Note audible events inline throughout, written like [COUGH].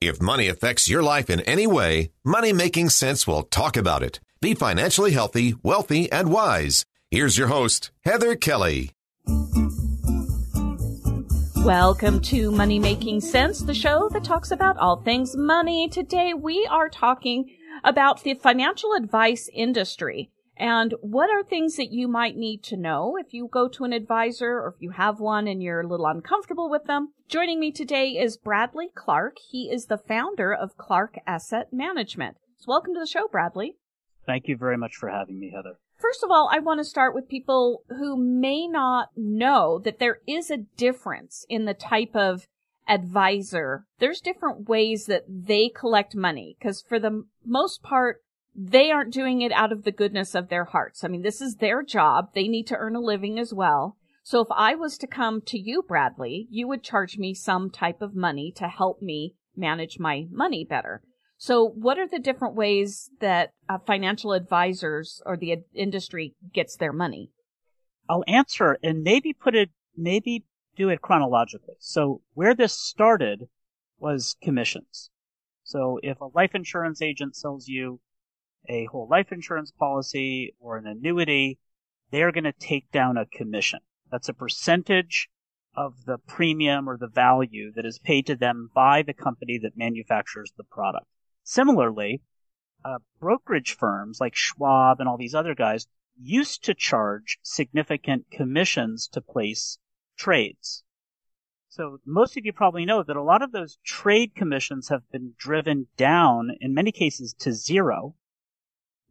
If money affects your life in any way, Money Making Sense will talk about it. Be financially healthy, wealthy, and wise. Here's your host, Heather Kelly. Welcome to Money Making Sense, the show that talks about all things money. Today we are talking about the financial advice industry and what are things that you might need to know if you go to an advisor or if you have one and you're a little uncomfortable with them. Joining me today is Bradley Clark. He is the founder of Clark Asset Management. So welcome to the show, Bradley. Thank you very much for having me, Heather. First of all, I want to start with people who may not know that there is a difference in the type of advisor. There's different ways that they collect money because for the most part, they aren't doing it out of the goodness of their hearts. I mean, this is their job. They need to earn a living as well. So if I was to come to you, Bradley, you would charge me some type of money to help me manage my money better. So what are the different ways that uh, financial advisors or the ad- industry gets their money? I'll answer and maybe put it, maybe do it chronologically. So where this started was commissions. So if a life insurance agent sells you a whole life insurance policy or an annuity, they're going to take down a commission. That's a percentage of the premium or the value that is paid to them by the company that manufactures the product. Similarly, uh, brokerage firms like Schwab and all these other guys used to charge significant commissions to place trades. So most of you probably know that a lot of those trade commissions have been driven down in many cases to zero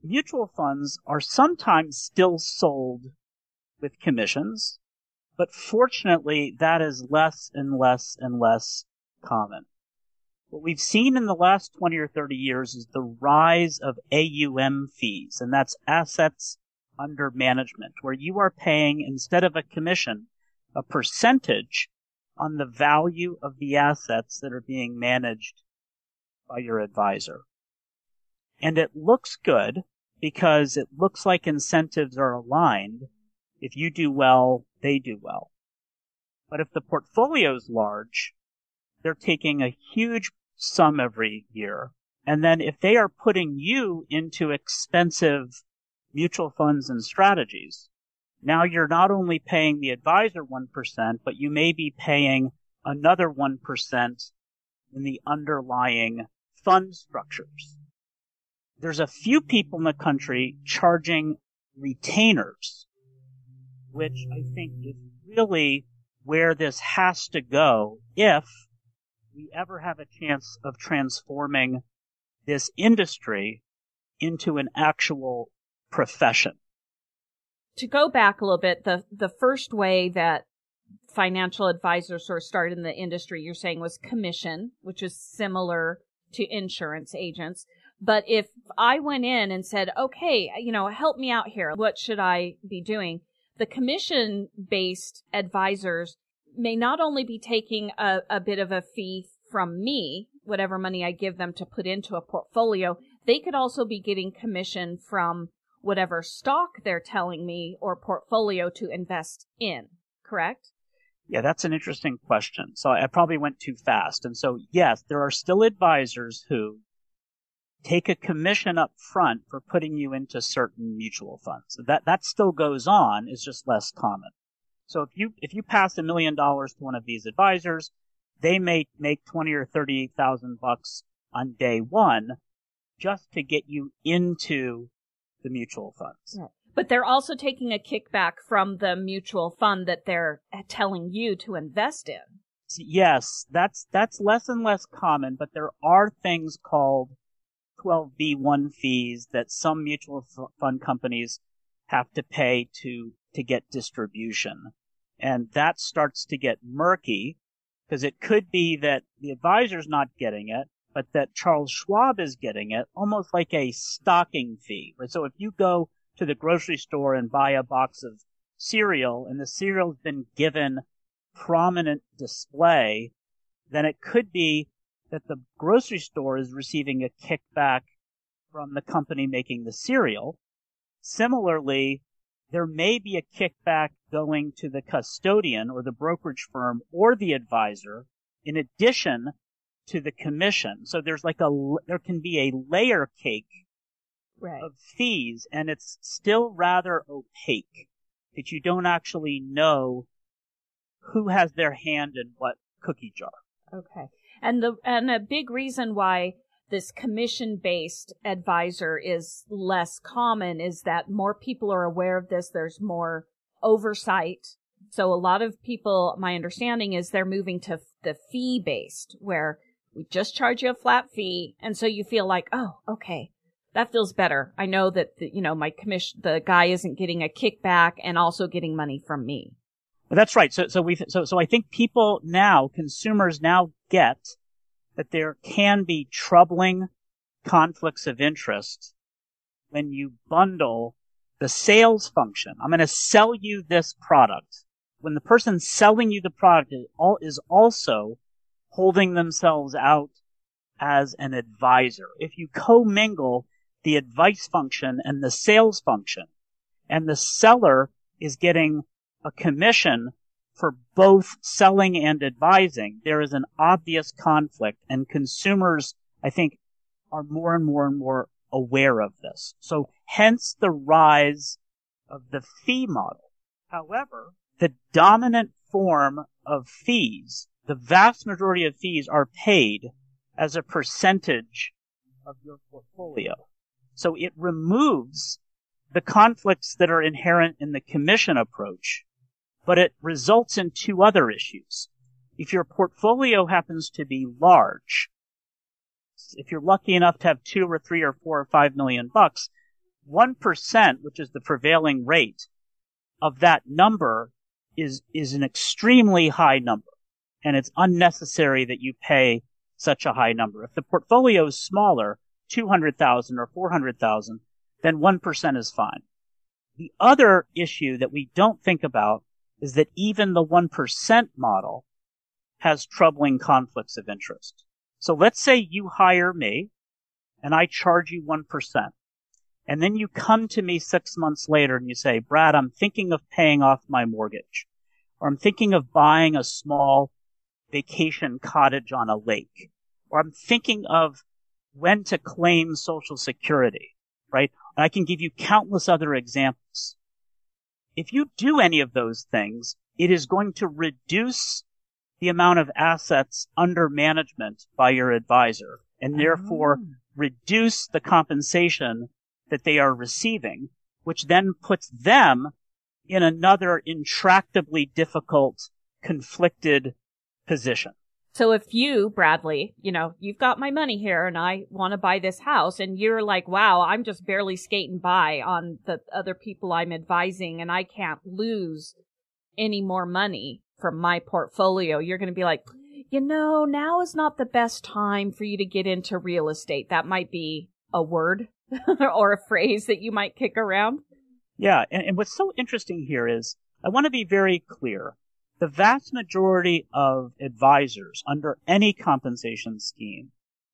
mutual funds are sometimes still sold with commissions, but fortunately that is less and less and less common. What we've seen in the last 20 or 30 years is the rise of AUM fees, and that's assets under management, where you are paying, instead of a commission, a percentage on the value of the assets that are being managed by your advisor. And it looks good because it looks like incentives are aligned. If you do well, they do well. But if the portfolio is large, they're taking a huge sum every year. And then if they are putting you into expensive mutual funds and strategies, now you're not only paying the advisor 1%, but you may be paying another 1% in the underlying fund structures there's a few people in the country charging retainers, which I think is really where this has to go if we ever have a chance of transforming this industry into an actual profession. To go back a little bit, the, the first way that financial advisors sort of started in the industry, you're saying was commission, which is similar to insurance agents. But if I went in and said, okay, you know, help me out here. What should I be doing? The commission based advisors may not only be taking a, a bit of a fee from me, whatever money I give them to put into a portfolio, they could also be getting commission from whatever stock they're telling me or portfolio to invest in, correct? Yeah, that's an interesting question. So I probably went too fast. And so, yes, there are still advisors who take a commission up front for putting you into certain mutual funds. That that still goes on, it's just less common. So if you if you pass a million dollars to one of these advisors, they may make twenty or thirty thousand bucks on day one just to get you into the mutual funds. But they're also taking a kickback from the mutual fund that they're telling you to invest in. Yes, that's that's less and less common, but there are things called 12b1 fees that some mutual fund companies have to pay to to get distribution. And that starts to get murky because it could be that the advisor's not getting it, but that Charles Schwab is getting it almost like a stocking fee. Right? So if you go to the grocery store and buy a box of cereal and the cereal's been given prominent display, then it could be that the grocery store is receiving a kickback from the company making the cereal. Similarly, there may be a kickback going to the custodian or the brokerage firm or the advisor in addition to the commission. So there's like a, there can be a layer cake right. of fees and it's still rather opaque that you don't actually know who has their hand in what cookie jar. Okay. And the, and a big reason why this commission based advisor is less common is that more people are aware of this. There's more oversight. So a lot of people, my understanding is they're moving to the fee based where we just charge you a flat fee. And so you feel like, oh, okay, that feels better. I know that, the, you know, my commission, the guy isn't getting a kickback and also getting money from me. That's right. So, so we, so, so I think people now, consumers now get that there can be troubling conflicts of interest when you bundle the sales function. I'm going to sell you this product. When the person selling you the product is also holding themselves out as an advisor. If you commingle the advice function and the sales function, and the seller is getting a commission for both selling and advising, there is an obvious conflict and consumers, I think, are more and more and more aware of this. So hence the rise of the fee model. However, the dominant form of fees, the vast majority of fees are paid as a percentage of your portfolio. So it removes the conflicts that are inherent in the commission approach but it results in two other issues. If your portfolio happens to be large, if you're lucky enough to have two or three or four or five million bucks, 1%, which is the prevailing rate of that number is, is an extremely high number. And it's unnecessary that you pay such a high number. If the portfolio is smaller, 200,000 or 400,000, then 1% is fine. The other issue that we don't think about is that even the 1% model has troubling conflicts of interest. So let's say you hire me and I charge you 1%. And then you come to me six months later and you say, Brad, I'm thinking of paying off my mortgage or I'm thinking of buying a small vacation cottage on a lake or I'm thinking of when to claim social security, right? And I can give you countless other examples. If you do any of those things, it is going to reduce the amount of assets under management by your advisor and therefore oh. reduce the compensation that they are receiving, which then puts them in another intractably difficult, conflicted position. So if you, Bradley, you know, you've got my money here and I want to buy this house and you're like, wow, I'm just barely skating by on the other people I'm advising and I can't lose any more money from my portfolio. You're going to be like, you know, now is not the best time for you to get into real estate. That might be a word [LAUGHS] or a phrase that you might kick around. Yeah. And, and what's so interesting here is I want to be very clear the vast majority of advisors under any compensation scheme,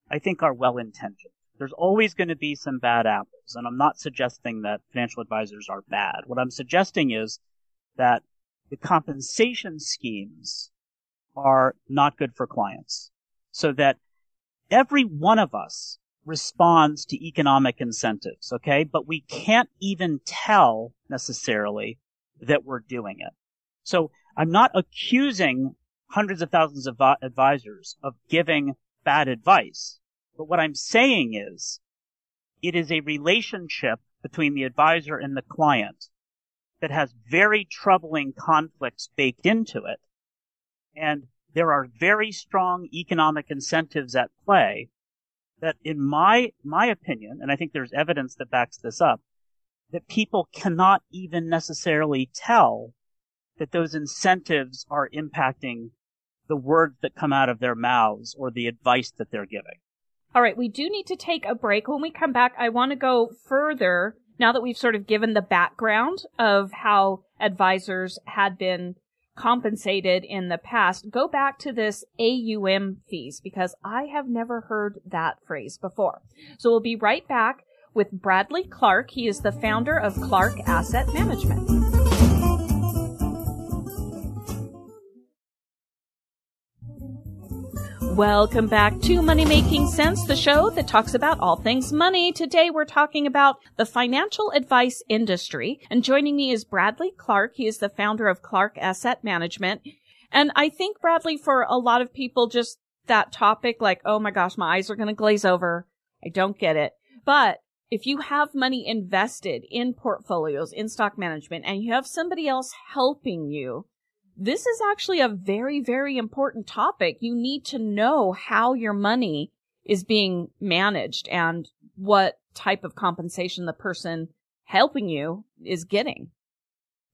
I think are well intentioned. There's always going to be some bad apples, and I'm not suggesting that financial advisors are bad. What I'm suggesting is that the compensation schemes are not good for clients. So that every one of us responds to economic incentives, okay? But we can't even tell necessarily that we're doing it. So I'm not accusing hundreds of thousands of advisors of giving bad advice. But what I'm saying is it is a relationship between the advisor and the client that has very troubling conflicts baked into it. And there are very strong economic incentives at play that in my, my opinion, and I think there's evidence that backs this up, that people cannot even necessarily tell that those incentives are impacting the words that come out of their mouths or the advice that they're giving. All right, we do need to take a break. When we come back, I want to go further now that we've sort of given the background of how advisors had been compensated in the past. Go back to this AUM fees because I have never heard that phrase before. So we'll be right back with Bradley Clark. He is the founder of Clark Asset Management. Welcome back to Money Making Sense, the show that talks about all things money. Today we're talking about the financial advice industry. And joining me is Bradley Clark. He is the founder of Clark Asset Management. And I think, Bradley, for a lot of people, just that topic, like, oh my gosh, my eyes are going to glaze over. I don't get it. But if you have money invested in portfolios, in stock management, and you have somebody else helping you, this is actually a very, very important topic. You need to know how your money is being managed and what type of compensation the person helping you is getting.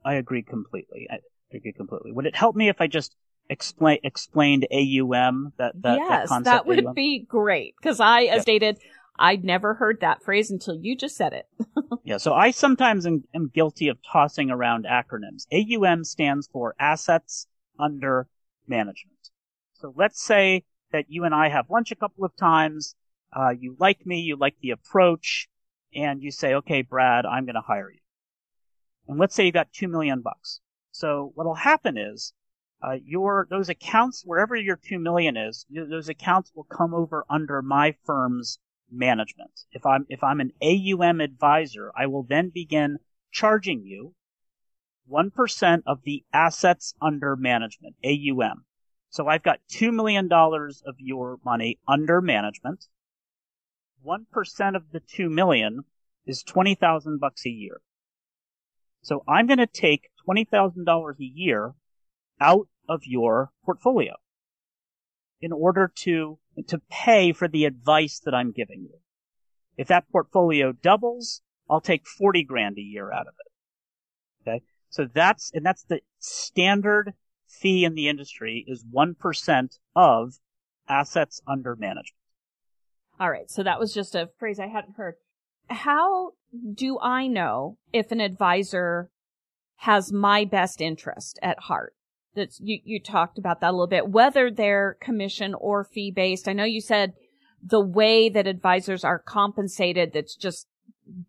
I agree completely. I agree completely. Would it help me if I just explain explained AUM that that, yes, that concept? that would AUM? be great because I, as stated, I'd never heard that phrase until you just said it. [LAUGHS] yeah, so I sometimes am, am, guilty of tossing around acronyms. AUM stands for Assets Under Management. So let's say that you and I have lunch a couple of times. Uh, you like me, you like the approach, and you say, okay, Brad, I'm going to hire you. And let's say you got two million bucks. So what'll happen is, uh, your, those accounts, wherever your two million is, those accounts will come over under my firm's management. If I'm, if I'm an AUM advisor, I will then begin charging you 1% of the assets under management, AUM. So I've got $2 million of your money under management. 1% of the 2 million is 20,000 bucks a year. So I'm going to take $20,000 a year out of your portfolio in order to to pay for the advice that I'm giving you. If that portfolio doubles, I'll take 40 grand a year out of it. Okay. So that's, and that's the standard fee in the industry is 1% of assets under management. All right. So that was just a phrase I hadn't heard. How do I know if an advisor has my best interest at heart? That's you, you talked about that a little bit, whether they're commission or fee based. I know you said the way that advisors are compensated that's just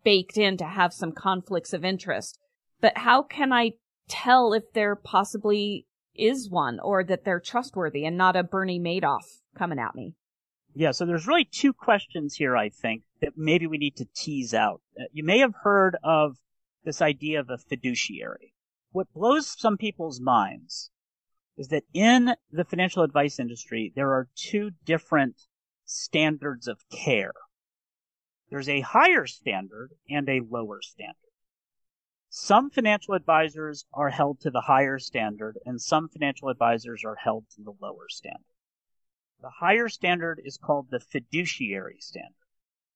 baked in to have some conflicts of interest. But how can I tell if there possibly is one or that they're trustworthy and not a Bernie Madoff coming at me? Yeah, so there's really two questions here, I think, that maybe we need to tease out. Uh, you may have heard of this idea of a fiduciary. What blows some people's minds is that in the financial advice industry, there are two different standards of care. There's a higher standard and a lower standard. Some financial advisors are held to the higher standard and some financial advisors are held to the lower standard. The higher standard is called the fiduciary standard,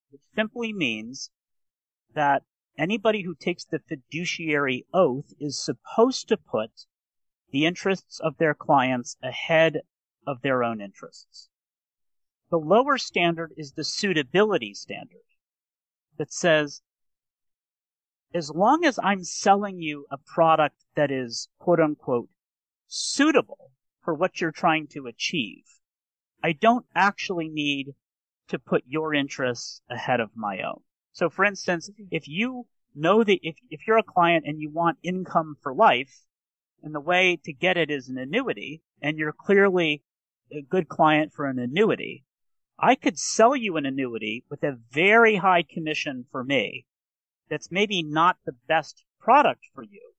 which simply means that anybody who takes the fiduciary oath is supposed to put the interests of their clients ahead of their own interests. The lower standard is the suitability standard that says, as long as I'm selling you a product that is quote unquote suitable for what you're trying to achieve, I don't actually need to put your interests ahead of my own. So for instance, if you know that if, if you're a client and you want income for life, and the way to get it is an annuity, and you're clearly a good client for an annuity, I could sell you an annuity with a very high commission for me that's maybe not the best product for you,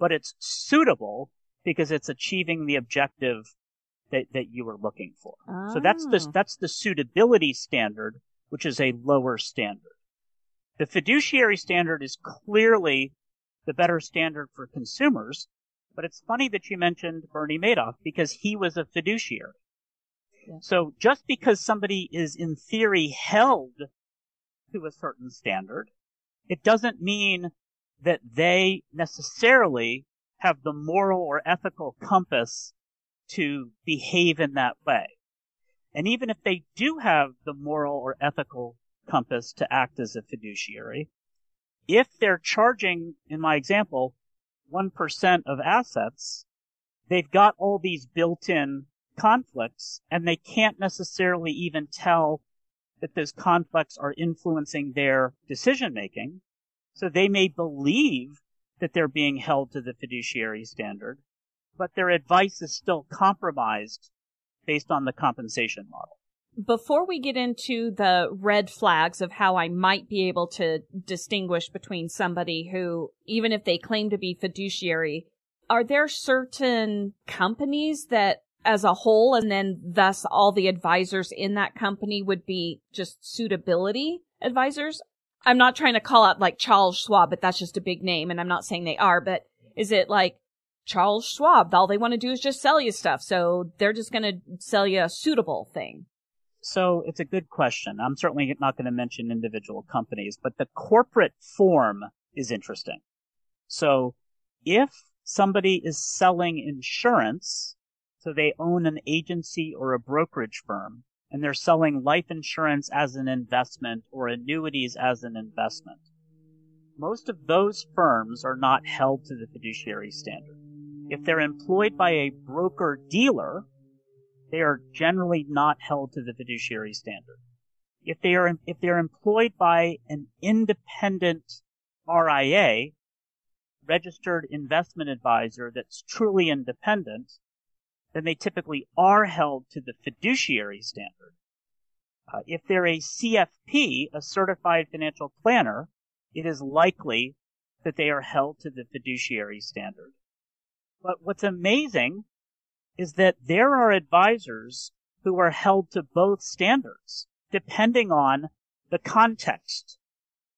but it's suitable because it's achieving the objective that, that you were looking for. Oh. So that's the, ah. that's the suitability standard, which is a lower standard. The fiduciary standard is clearly the better standard for consumers but it's funny that you mentioned Bernie Madoff because he was a fiduciary. Yeah. So just because somebody is in theory held to a certain standard, it doesn't mean that they necessarily have the moral or ethical compass to behave in that way. And even if they do have the moral or ethical compass to act as a fiduciary, if they're charging, in my example, 1% of assets, they've got all these built-in conflicts and they can't necessarily even tell that those conflicts are influencing their decision making. So they may believe that they're being held to the fiduciary standard, but their advice is still compromised based on the compensation model. Before we get into the red flags of how I might be able to distinguish between somebody who, even if they claim to be fiduciary, are there certain companies that as a whole and then thus all the advisors in that company would be just suitability advisors? I'm not trying to call out like Charles Schwab, but that's just a big name and I'm not saying they are, but is it like Charles Schwab? All they want to do is just sell you stuff. So they're just going to sell you a suitable thing. So it's a good question. I'm certainly not going to mention individual companies, but the corporate form is interesting. So if somebody is selling insurance, so they own an agency or a brokerage firm, and they're selling life insurance as an investment or annuities as an investment. Most of those firms are not held to the fiduciary standard. If they're employed by a broker dealer, they are generally not held to the fiduciary standard. If they are, if they're employed by an independent RIA, registered investment advisor that's truly independent, then they typically are held to the fiduciary standard. Uh, if they're a CFP, a certified financial planner, it is likely that they are held to the fiduciary standard. But what's amazing is that there are advisors who are held to both standards, depending on the context.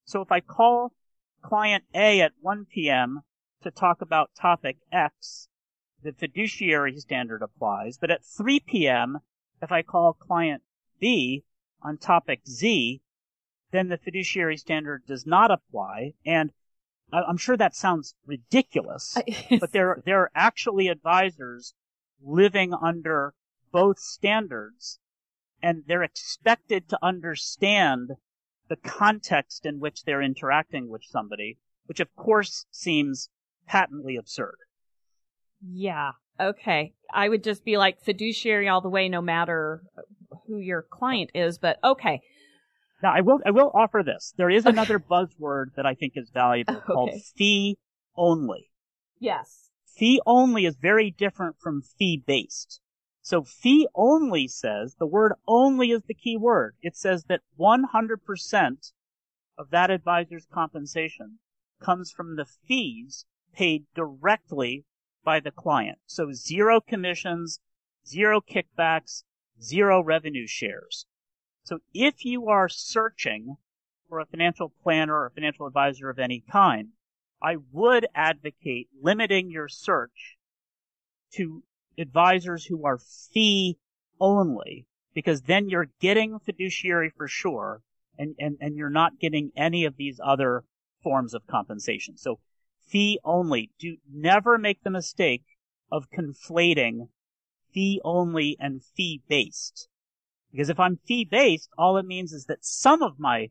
So if I call client A at 1 p.m. to talk about topic X, the fiduciary standard applies. But at 3 p.m., if I call client B on topic Z, then the fiduciary standard does not apply. And I'm sure that sounds ridiculous, [LAUGHS] but there, there are actually advisors living under both standards and they're expected to understand the context in which they're interacting with somebody, which of course seems patently absurd. Yeah. Okay. I would just be like fiduciary all the way, no matter who your client is, but okay. Now I will, I will offer this. There is okay. another buzzword that I think is valuable [LAUGHS] okay. called fee only. Yes. Fee only is very different from fee based. So fee only says, the word only is the key word. It says that 100% of that advisor's compensation comes from the fees paid directly by the client. So zero commissions, zero kickbacks, zero revenue shares. So if you are searching for a financial planner or a financial advisor of any kind, I would advocate limiting your search to advisors who are fee only, because then you're getting fiduciary for sure, and, and, and you're not getting any of these other forms of compensation. So fee only. Do never make the mistake of conflating fee only and fee based. Because if I'm fee based, all it means is that some of my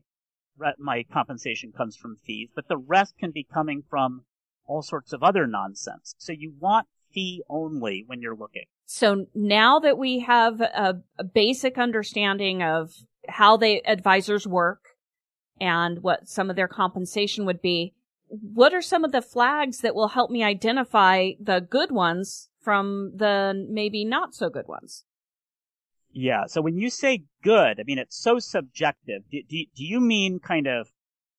my compensation comes from fees, but the rest can be coming from all sorts of other nonsense. So you want fee only when you're looking. So now that we have a, a basic understanding of how the advisors work and what some of their compensation would be, what are some of the flags that will help me identify the good ones from the maybe not so good ones? Yeah. So when you say good, I mean, it's so subjective. Do, do, do you mean kind of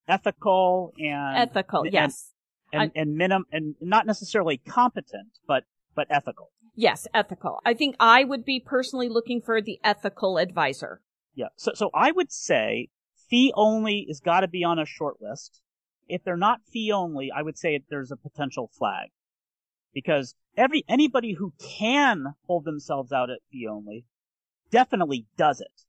ethical and ethical? And, yes. And, and, and minim, and not necessarily competent, but, but ethical. Yes, ethical. I think I would be personally looking for the ethical advisor. Yeah. So, so I would say fee only has got to be on a short list. If they're not fee only, I would say there's a potential flag because every, anybody who can hold themselves out at fee only definitely does it.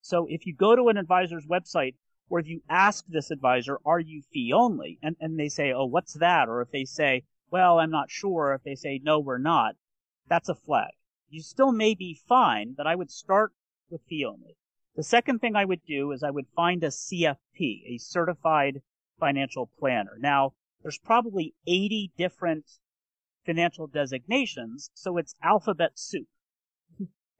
So if you go to an advisor's website or if you ask this advisor, are you fee only? And, and they say, oh, what's that? Or if they say, well, I'm not sure. If they say, no, we're not, that's a flag. You still may be fine, but I would start with fee only. The second thing I would do is I would find a CFP, a certified financial planner. Now, there's probably 80 different financial designations, so it's alphabet soup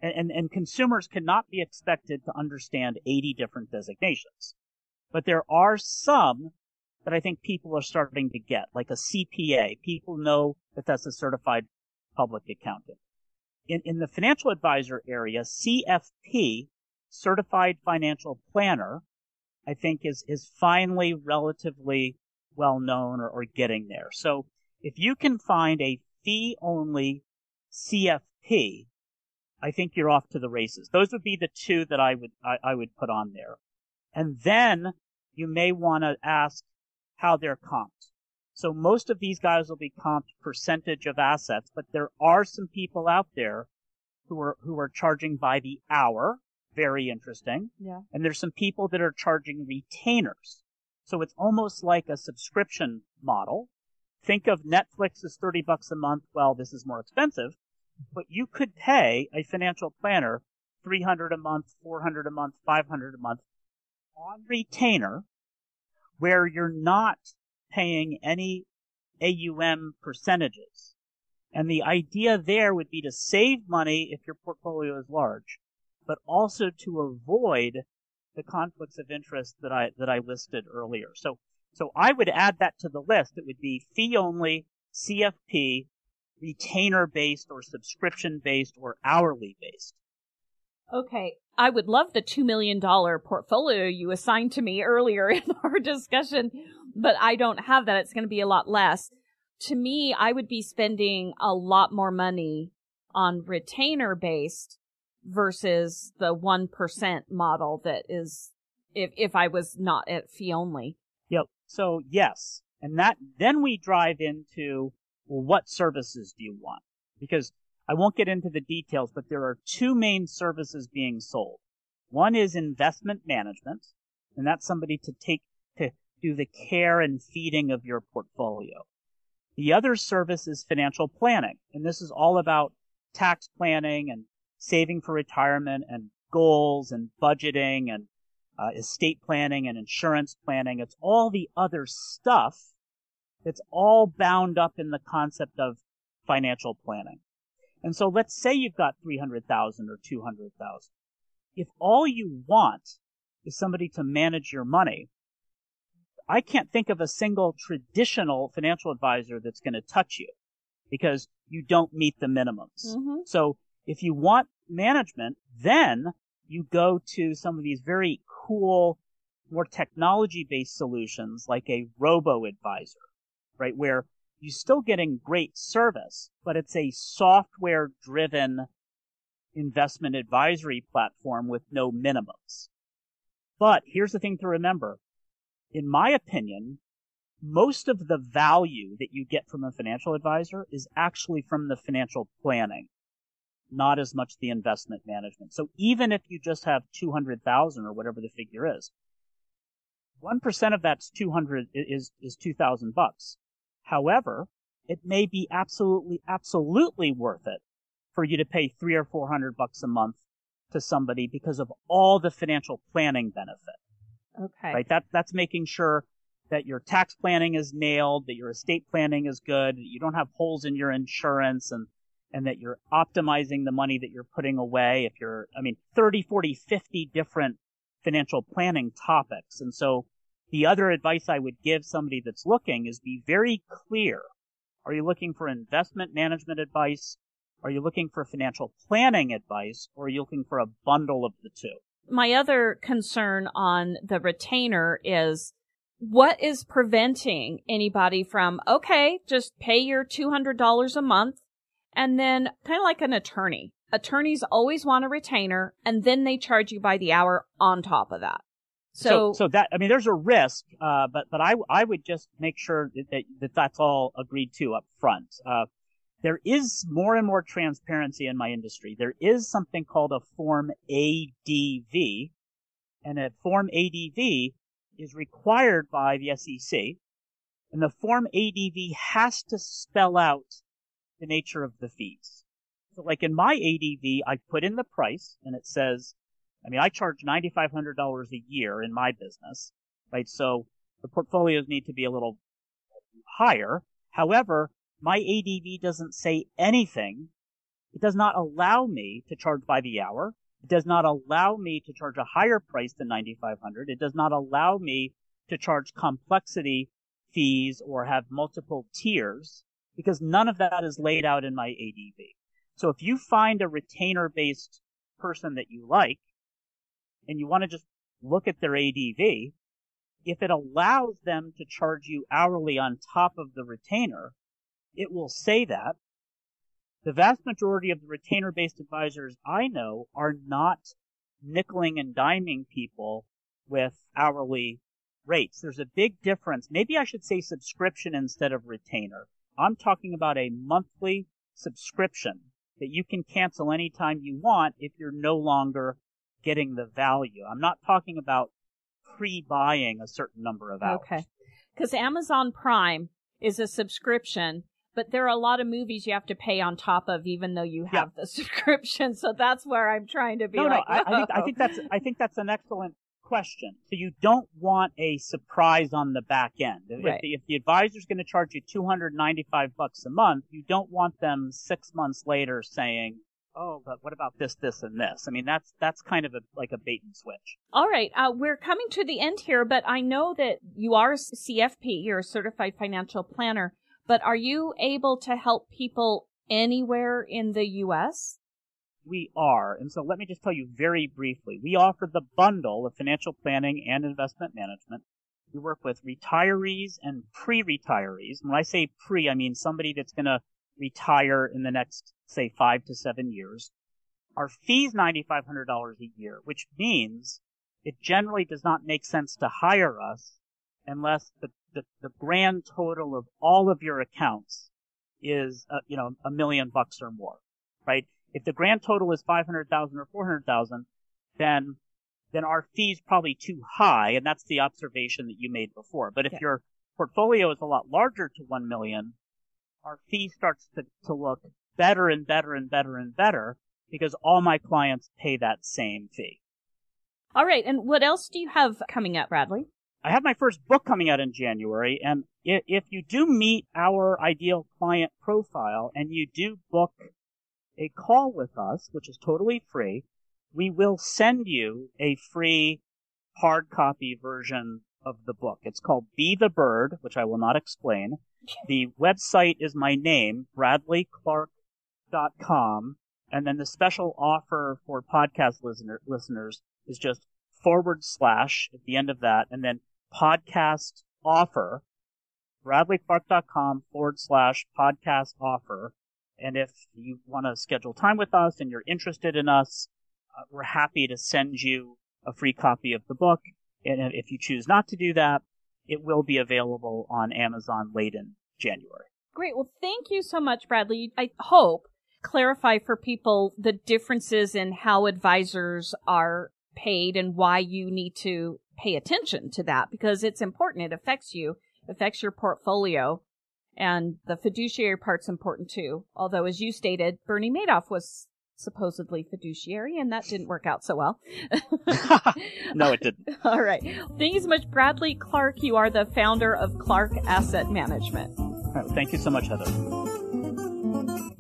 and, and, and consumers cannot be expected to understand 80 different designations. But there are some that I think people are starting to get, like a CPA. People know that that's a certified public accountant. in, in the financial advisor area, CFP, Certified Financial Planner, I think is, is finally relatively well known or, or getting there. So if you can find a fee only CFP, I think you're off to the races. Those would be the two that I would, I, I would put on there. And then you may want to ask how they're comped. So most of these guys will be comped percentage of assets, but there are some people out there who are, who are charging by the hour. Very interesting. Yeah. And there's some people that are charging retainers. So it's almost like a subscription model. Think of Netflix as 30 bucks a month. Well, this is more expensive, but you could pay a financial planner 300 a month, 400 a month, 500 a month on retainer where you're not paying any AUM percentages. And the idea there would be to save money if your portfolio is large, but also to avoid the conflicts of interest that I, that I listed earlier. So, so I would add that to the list. It would be fee only, CFP, retainer based or subscription based or hourly based. Okay. I would love the $2 million portfolio you assigned to me earlier [LAUGHS] in our discussion, but I don't have that. It's going to be a lot less. To me, I would be spending a lot more money on retainer based versus the 1% model that is if if I was not at fee only. Yep. So yes. And that then we drive into well what services do you want? Because I won't get into the details, but there are two main services being sold. One is investment management, and that's somebody to take to do the care and feeding of your portfolio. The other service is financial planning, and this is all about tax planning and saving for retirement and goals and budgeting and uh, estate planning and insurance planning. It's all the other stuff that's all bound up in the concept of financial planning. And so let's say you've got 300,000 or 200,000. If all you want is somebody to manage your money, I can't think of a single traditional financial advisor that's going to touch you because you don't meet the minimums. Mm-hmm. So if you want management, then you go to some of these very cool, more technology based solutions like a robo advisor, right? Where you're still getting great service, but it's a software driven investment advisory platform with no minimums. But here's the thing to remember. In my opinion, most of the value that you get from a financial advisor is actually from the financial planning not as much the investment management. So even if you just have 200,000 or whatever the figure is, 1% of that's 200 is, is 2,000 bucks. However, it may be absolutely, absolutely worth it for you to pay three or 400 bucks a month to somebody because of all the financial planning benefit. Okay. Right? That, that's making sure that your tax planning is nailed, that your estate planning is good, that you don't have holes in your insurance and and that you're optimizing the money that you're putting away. If you're, I mean, 30, 40, 50 different financial planning topics. And so the other advice I would give somebody that's looking is be very clear. Are you looking for investment management advice? Are you looking for financial planning advice? Or are you looking for a bundle of the two? My other concern on the retainer is what is preventing anybody from, okay, just pay your $200 a month and then kind of like an attorney. Attorneys always want a retainer and then they charge you by the hour on top of that. So, so, that, I mean, there's a risk, uh, but, but I, I would just make sure that, that, that that's all agreed to up front. Uh, there is more and more transparency in my industry. There is something called a Form ADV, and a Form ADV is required by the SEC, and the Form ADV has to spell out the nature of the fees. So like in my ADV, I put in the price and it says, I mean, I charge $9,500 a year in my business, right? So the portfolios need to be a little higher. However, my ADV doesn't say anything. It does not allow me to charge by the hour. It does not allow me to charge a higher price than 9,500. It does not allow me to charge complexity fees or have multiple tiers because none of that is laid out in my ADV. So if you find a retainer based person that you like and you want to just look at their ADV, if it allows them to charge you hourly on top of the retainer, it will say that. The vast majority of the retainer based advisors I know are not nickeling and diming people with hourly rates. There's a big difference. Maybe I should say subscription instead of retainer. I'm talking about a monthly subscription that you can cancel anytime you want if you're no longer getting the value. I'm not talking about pre-buying a certain number of hours. Okay. Because Amazon Prime is a subscription, but there are a lot of movies you have to pay on top of, even though you have yeah. the [LAUGHS] subscription. So that's where I'm trying to be. No, like, no, I, I, think, I think that's I think that's an excellent question. So you don't want a surprise on the back end. Right. If, the, if the advisor's going to charge you 295 bucks a month, you don't want them six months later saying, oh, but what about this, this, and this? I mean, that's that's kind of a, like a bait and switch. All right, uh, we're coming to the end here, but I know that you are a CFP, you're a certified financial planner. But are you able to help people anywhere in the U.S.? We are, and so let me just tell you very briefly. We offer the bundle of financial planning and investment management. We work with retirees and pre-retirees. When I say pre, I mean somebody that's going to retire in the next, say, five to seven years. Our fee's $9,500 a year, which means it generally does not make sense to hire us unless the, the, the grand total of all of your accounts is, uh, you know, a million bucks or more, right? If the grand total is 500,000 or 400,000, then then our fee's probably too high, and that's the observation that you made before. But if yeah. your portfolio is a lot larger to 1 million, our fee starts to, to look better and better and better and better because all my clients pay that same fee. All right. And what else do you have coming up, Bradley? I have my first book coming out in January. And if you do meet our ideal client profile and you do book a call with us, which is totally free, we will send you a free hard copy version of the book. It's called Be the Bird, which I will not explain. The website is my name, bradleyclark.com. And then the special offer for podcast listener, listeners is just forward slash at the end of that. And then podcast offer, bradleyclark.com forward slash podcast offer. And if you want to schedule time with us and you're interested in us, uh, we're happy to send you a free copy of the book. And if you choose not to do that, it will be available on Amazon late in January. Great. Well, thank you so much, Bradley. I hope clarify for people the differences in how advisors are paid and why you need to pay attention to that because it's important. It affects you, affects your portfolio. And the fiduciary part's important too. Although, as you stated, Bernie Madoff was supposedly fiduciary, and that didn't work out so well. [LAUGHS] no, it didn't. [LAUGHS] All right. Thank you so much, Bradley Clark. You are the founder of Clark Asset Management. Thank you so much, Heather.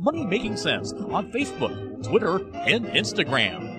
Money Making Sense on Facebook, Twitter, and Instagram.